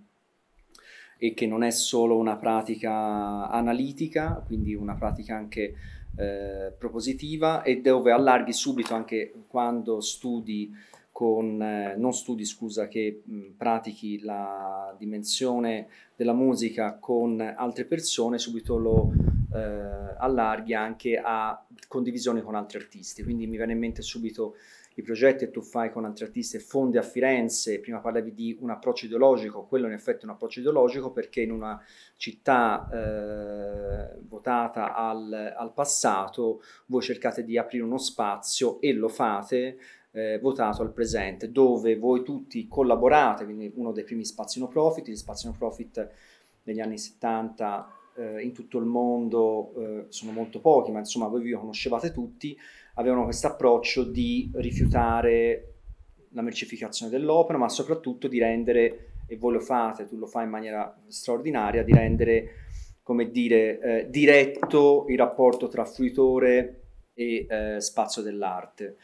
e che non è solo una pratica analitica, quindi una pratica anche eh, propositiva e dove allarghi subito anche quando studi con, eh, non studi scusa, che mh, pratichi la dimensione della musica con altre persone, subito lo eh, allarghi anche a condivisioni con altri artisti. Quindi mi viene in mente subito i progetti che tu fai con altri artisti, fondi a Firenze, prima parlavi di un approccio ideologico, quello in effetti è un approccio ideologico perché in una città eh, votata al, al, passato voi cercate di aprire uno spazio e lo fate eh, votato al presente, dove voi tutti collaborate, quindi uno dei primi spazi no profit, gli spazi no profit negli anni 70 eh, in tutto il mondo eh, sono molto pochi, ma insomma voi vi conoscevate tutti, avevano questo approccio di rifiutare la mercificazione dell'opera, ma soprattutto di rendere, e voi lo fate, tu lo fai in maniera straordinaria, di rendere, come dire, eh, diretto il rapporto tra fruitore e eh, spazio dell'arte.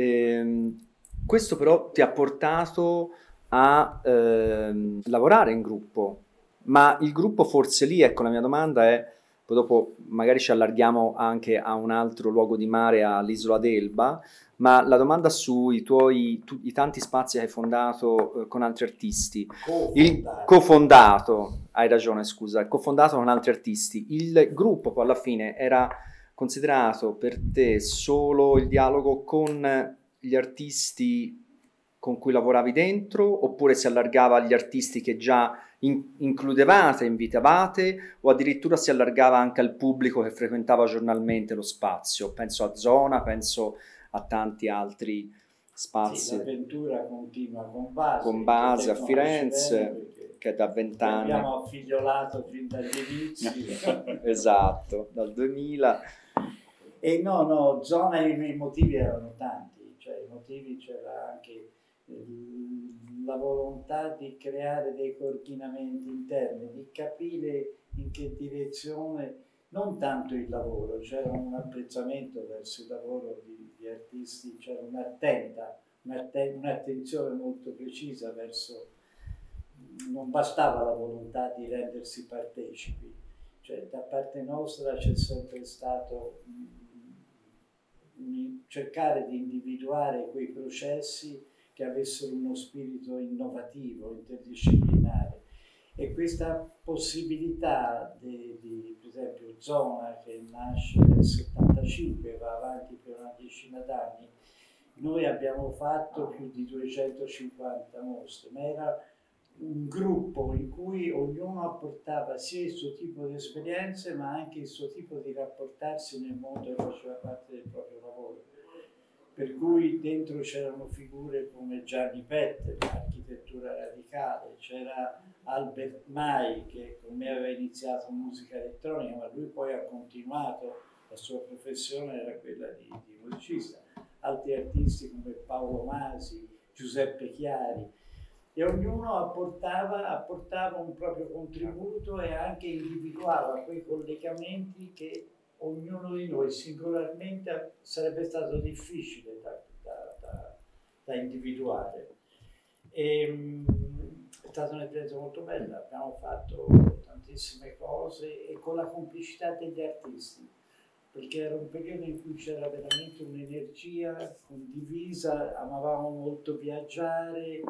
Ehm, questo però ti ha portato a ehm, lavorare in gruppo, ma il gruppo forse lì, ecco la mia domanda è, poi dopo magari ci allarghiamo anche a un altro luogo di mare, all'isola d'Elba, ma la domanda sui tuoi tu, i tanti spazi che hai fondato eh, con altri artisti, cofondato. il cofondato, hai ragione scusa, cofondato con altri artisti, il gruppo poi alla fine era considerato per te solo il dialogo con gli artisti con cui lavoravi dentro oppure si allargava agli artisti che già in- includevate, invitavate o addirittura si allargava anche al pubblico che frequentava giornalmente lo spazio? Penso a Zona, penso a tanti altri spazi. Sì, l'avventura continua con base, con base a Firenze che è da vent'anni. Abbiamo affigliolato fin dagli inizi. esatto, dal 2000. E no, no, zona i motivi erano tanti, cioè i motivi c'era anche la volontà di creare dei coordinamenti interni, di capire in che direzione, non tanto il lavoro, c'era un apprezzamento verso il lavoro di, di artisti, c'era un'attenta, un'attenzione molto precisa verso, non bastava la volontà di rendersi partecipi, cioè da parte nostra c'è sempre stato cercare di individuare quei processi che avessero uno spirito innovativo, interdisciplinare. E questa possibilità di, di, per esempio, Zona che nasce nel 75, va avanti per una decina d'anni, noi abbiamo fatto più di 250 mostre, ma era un gruppo in cui ognuno apportava sia il suo tipo di esperienze ma anche il suo tipo di rapportarsi nel mondo che faceva parte del proprio lavoro. Per cui dentro c'erano figure come Gianni Pette, l'architettura radicale, c'era Albert Mai che con me aveva iniziato musica elettronica, ma lui poi ha continuato, la sua professione era quella di, di musicista, altri artisti come Paolo Masi, Giuseppe Chiari e ognuno apportava, apportava un proprio contributo e anche individuava quei collegamenti che ognuno di noi singolarmente sarebbe stato difficile da, da, da, da individuare. E, ehm, è stata un'esperienza molto bella, abbiamo fatto tantissime cose e con la complicità degli artisti, perché era un periodo in cui c'era veramente un'energia condivisa, amavamo molto viaggiare,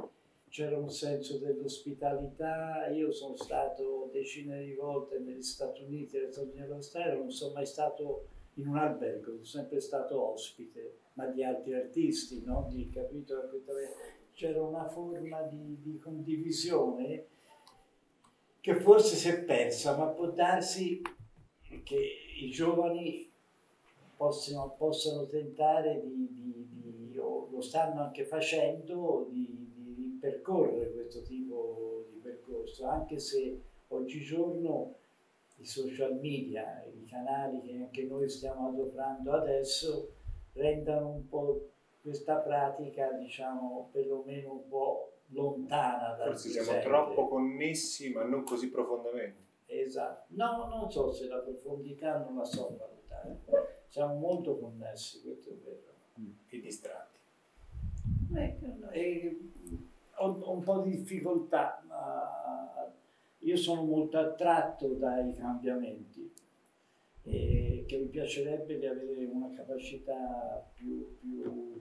c'era un senso dell'ospitalità. Io sono stato decine di volte negli Stati Uniti, all'estero, non sono mai stato in un albergo, sono sempre stato ospite, ma di altri artisti, no? di capito? C'era una forma di, di condivisione che forse si è persa, ma può darsi che i giovani possano, possano tentare di, di, di, o lo stanno anche facendo, di percorrere questo tipo di percorso, anche se oggigiorno i social media, i canali che anche noi stiamo adoperando adesso, rendano un po' questa pratica, diciamo, perlomeno un po' lontana dal Forse siamo presente. troppo connessi, ma non così profondamente. Esatto. No, non so se la profondità non la so valutare. Siamo molto connessi, questo è vero. E distratti. Ecco, no, e, ho, ho un po' di difficoltà, ma io sono molto attratto dai cambiamenti e che mi piacerebbe di avere una capacità più, più,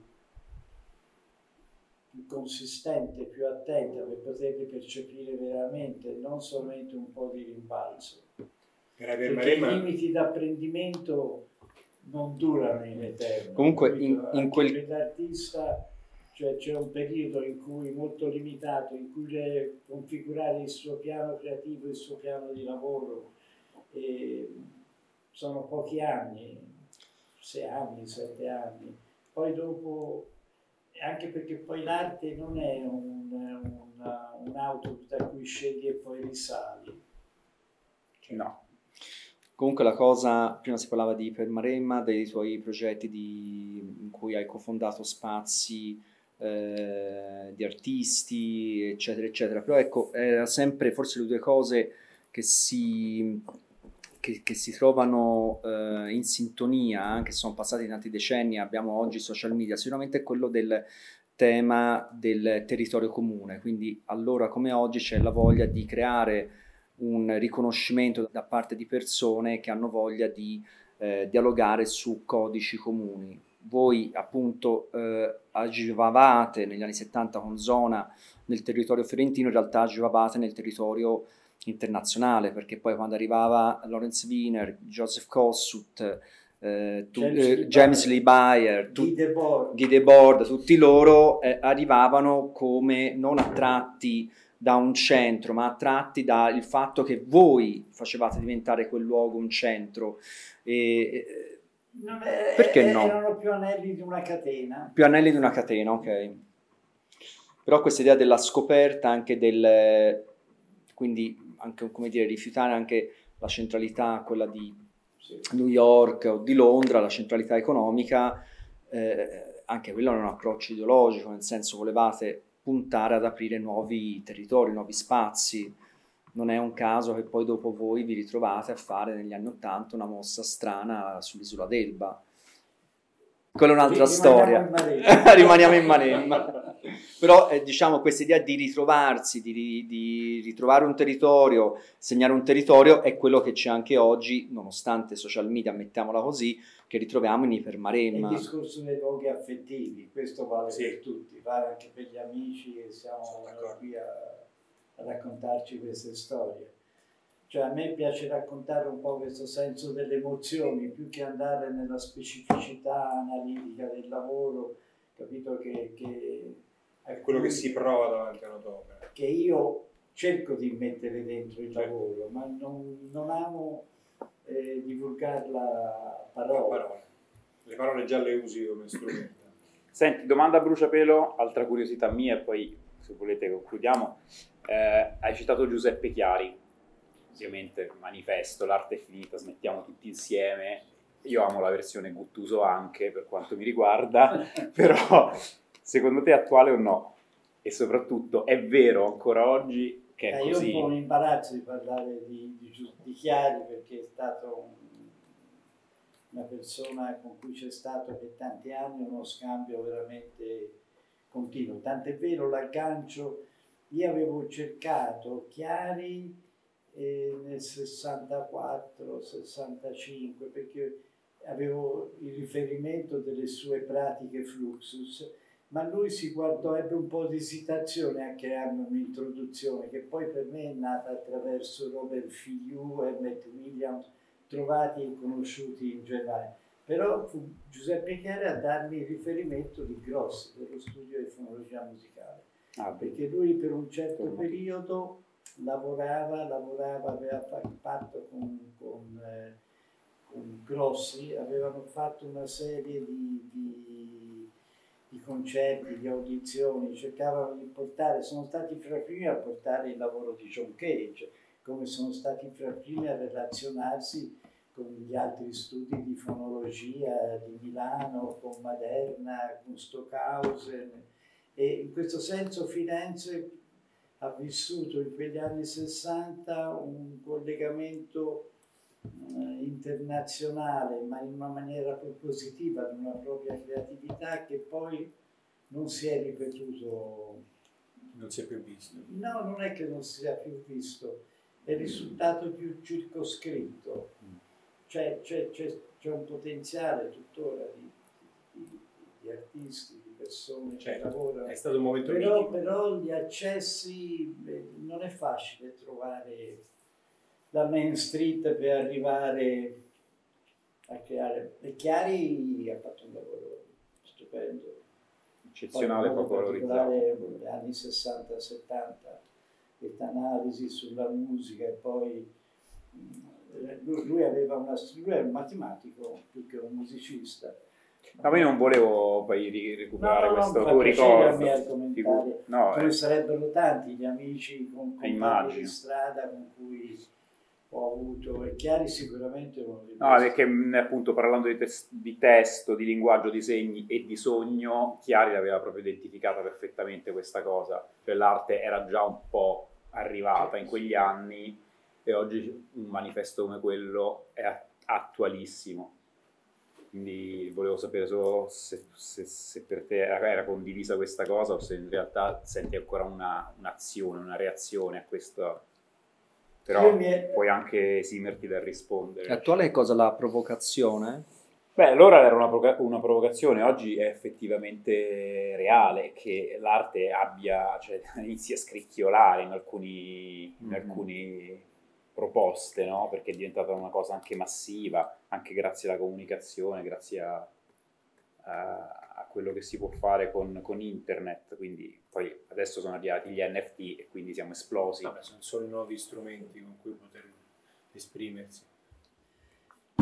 più consistente, più attenta per poterli percepire veramente, non solamente un po' di rimbalzo. Perché i Maremma. limiti d'apprendimento non durano in eterno. Comunque, in- in quel- l'artista cioè c'è un periodo in cui molto limitato, in cui deve configurare il suo piano creativo, il suo piano di lavoro. E sono pochi anni, sei anni, sette anni. Poi dopo, anche perché poi l'arte non è un, una- un autobus da cui scegli e poi risali. No. Comunque la cosa, prima si parlava di Permaremma, dei tuoi progetti di- in cui hai cofondato spazi eh, di artisti, eccetera, eccetera. Però ecco, era sempre forse le due cose che si, che, che si trovano eh, in sintonia, anche se sono passati tanti decenni, abbiamo oggi social media, sicuramente quello del tema del territorio comune, quindi allora come oggi c'è la voglia di creare un riconoscimento da parte di persone che hanno voglia di eh, dialogare su codici comuni. Voi appunto eh, agivavate negli anni 70 con Zona nel territorio fiorentino, in realtà agivavate nel territorio internazionale, perché poi quando arrivava Lawrence Wiener, Joseph Kossuth, eh, tu- James eh, Lee Bayer, tu- Guy Debord, tutti loro eh, arrivavano come non attratti da un centro, ma attratti dal fatto che voi facevate diventare quel luogo un centro. E, è- Perché eh, no? Erano più anelli di una catena. più anelli di una catena, ok. Però questa idea della scoperta anche del... quindi anche, come dire, rifiutare anche la centralità, quella di Sì. New York o di Londra, la centralità economica, eh, anche quello è un approccio ideologico, nel senso volevate puntare ad aprire nuovi territori, nuovi spazi. Non è un caso che poi dopo voi vi ritrovate a fare negli anni Ottanta una mossa strana sull'isola d'Elba. Quella è un'altra Rimaniamo storia. in. Rimaniamo in Maremma. Però eh, diciamo questa idea di ritrovarsi, di, ri- di ritrovare un territorio, segnare un territorio è quello che c'è anche oggi, nonostante social media, mettiamola così, che ritroviamo in È il Ipermaremma. discorso dei luoghi affettivi, questo vale Sì. per tutti, vale anche per gli amici che siamo qui a, a raccontarci queste storie. Cioè a me piace raccontare un po' questo senso delle emozioni, più che andare nella specificità analitica del lavoro, capito che, che È quello che si prova davanti a un'opera. che io cerco di mettere dentro il Certo. lavoro, ma non, non amo eh, divulgarla a La parole. Le parole già le usi come strumento. Senti, domanda a bruciapelo, altra curiosità mia e poi se volete concludiamo. Eh, hai citato Giuseppe Chiari, ovviamente manifesto, l'arte è finita, smettiamo tutti insieme. Io amo la versione Guttuso anche per quanto mi riguarda, però secondo te è attuale o no? E soprattutto è vero ancora oggi che è Eh, io così? un po' mi imbarazzo di parlare di, di, di Chiari perché è stato un- una persona con cui c'è stato per tanti anni uno scambio veramente continuo. Tant'è vero l'aggancio, io avevo cercato Chiari eh, nel 64-65 perché avevo il riferimento delle sue pratiche fluxus ma lui si guardò, ebbe un po' di esitazione a crearmi un'introduzione che poi per me è nata attraverso Robert Filiu e Matt Williams, trovati e conosciuti in Germania. Però fu Giuseppe Chiari a darmi il riferimento di Grossi, dello studio di fonologia musicale, Ah, perché lui per un certo Torno. periodo lavorava, lavorava, aveva fa- fatto con, con, eh, con Grossi, avevano fatto una serie di, di, di concerti, di audizioni, cercavano di portare, sono stati fra i primi a portare il lavoro di John Cage, come sono stati fra i primi a relazionarsi con gli altri studi di fonologia di Milano, con Maderna, con Stockhausen e in questo senso Firenze ha vissuto in quegli anni 60 un collegamento eh, internazionale, ma in una maniera propositiva, di una propria creatività che poi non si è ripetuto. Non si è più visto. No, non è che non si sia più visto, è risultato più circoscritto. Cioè, c'è, c'è, c'è un potenziale tuttora di, di, di artisti, di persone certo, che lavorano. È stato un momento però, però gli accessi non è facile trovare la Main Street per arrivare a creare. E Chiari ha fatto un lavoro stupendo. Eccezionale, poco valorizzato. negli anni 60-70, questa analisi sulla musica e poi lui, lui, aveva una, lui è un matematico più che un musicista. Ma io non volevo poi recuperare no, questo tuo ricordo. No, eh. sarebbero tanti gli amici con, con di strada con cui ho avuto e Chiari sicuramente uno dei No, perché appunto parlando di, tes- di, testo, di linguaggio, di segni e di sogno, Chiari l'aveva proprio identificata perfettamente questa cosa, cioè l'arte era già un po' arrivata in quegli anni e oggi un manifesto come quello è attualissimo. Quindi volevo sapere solo se, se, se per te era, era, condivisa questa cosa o se in realtà senti ancora una, un'azione, una reazione a questo però è... puoi anche esimerti dal rispondere. L'attuale è cosa? La provocazione? Beh, allora era una, provoca- una, provocazione, oggi è effettivamente reale che l'arte abbia, cioè, inizi a scricchiolare in alcuni, mm-hmm. in alcuni proposte, no? perché è diventata una cosa anche massiva, anche grazie alla comunicazione, grazie a, a a quello che si può fare con, con, internet, quindi poi adesso sono arrivati gli NFT e quindi siamo esplosi. Vabbè, sono solo nuovi strumenti con cui poter esprimersi.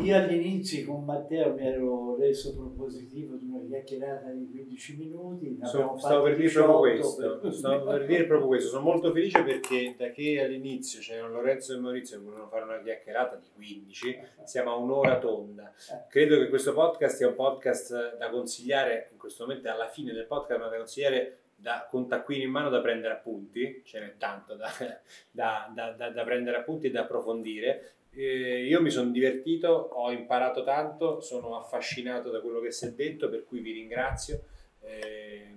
Io agli inizi con Matteo mi ero reso propositivo di una chiacchierata di 15 minuti. So, stavo per dire proprio questo. Per... Stavo per dire proprio questo. Sono molto felice perché da che all'inizio c'erano Lorenzo e Maurizio che volevano fare una chiacchierata di 15, siamo a un'ora tonda. Credo che questo podcast sia un podcast da consigliare, in questo momento alla fine del podcast, ma da consigliare da, con taccuini in mano da prendere appunti, ce n'è tanto da, da, da, da prendere appunti e da approfondire eh, io mi sono divertito, ho imparato tanto, sono affascinato da quello che si è detto, per cui vi ringrazio. Eh,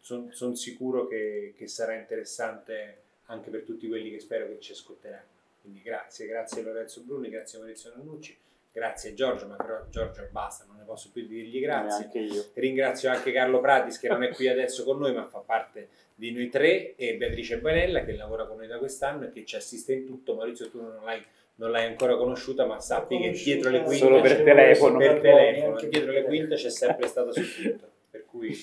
sono son sicuro che, che, sarà interessante anche per tutti quelli che spero che ci ascolteranno. Quindi grazie, grazie Lorenzo Bruni, grazie Maurizio Nannucci, grazie Giorgio, ma però Giorgio basta, non ne posso più dirgli grazie. Ringrazio anche Carlo Pratis che non è qui adesso con noi, ma fa parte di noi tre e Beatrice Banella che lavora con noi da quest'anno e che ci assiste in tutto. Maurizio, tu non l'hai, non l'hai ancora conosciuta, ma sappi che dietro le quinte solo per telefono, per telefono dietro le quinte c'è sempre stato su tutto. Per cui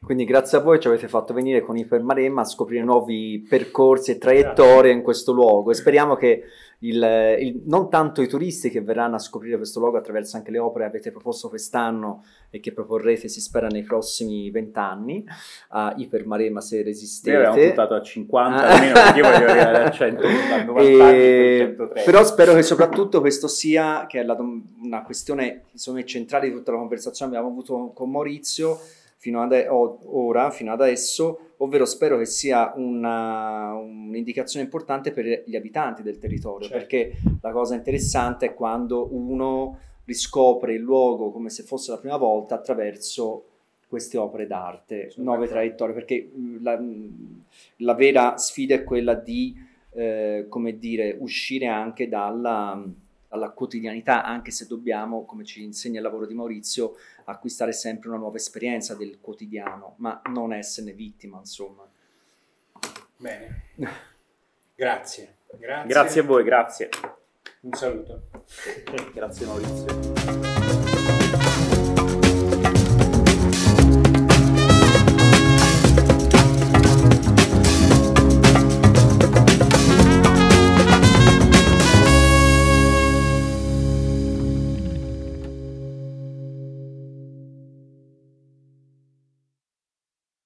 quindi grazie a voi ci avete fatto venire con Ipermaremma a scoprire nuovi percorsi e traiettorie in questo luogo. E speriamo che il, il, non tanto i turisti che verranno a scoprire questo luogo attraverso anche le opere che avete proposto quest'anno e che proporrete si spera nei prossimi vent'anni a Ipermaremma se resistete. Noi abbiamo puntato a 50 almeno perché io voglio arrivare a 100, a 90 e, Però spero che soprattutto questo sia, che è la, una questione insomma, centrale di tutta la conversazione. Che abbiamo avuto con Maurizio, fino ad ora, fino adesso, ovvero spero che sia una, un'indicazione importante per gli abitanti del territorio, certo. perché la cosa interessante è quando uno riscopre il luogo come se fosse la prima volta attraverso queste opere d'arte, Sono nuove traiettorie, perché la, la, vera sfida è quella di, eh, come dire, uscire anche dalla alla quotidianità, anche se dobbiamo, come ci insegna il lavoro di Maurizio, acquistare sempre una nuova esperienza del quotidiano, ma non esserne vittima, insomma. Bene, grazie. Grazie, grazie a voi, grazie. Un saluto. grazie Maurizio.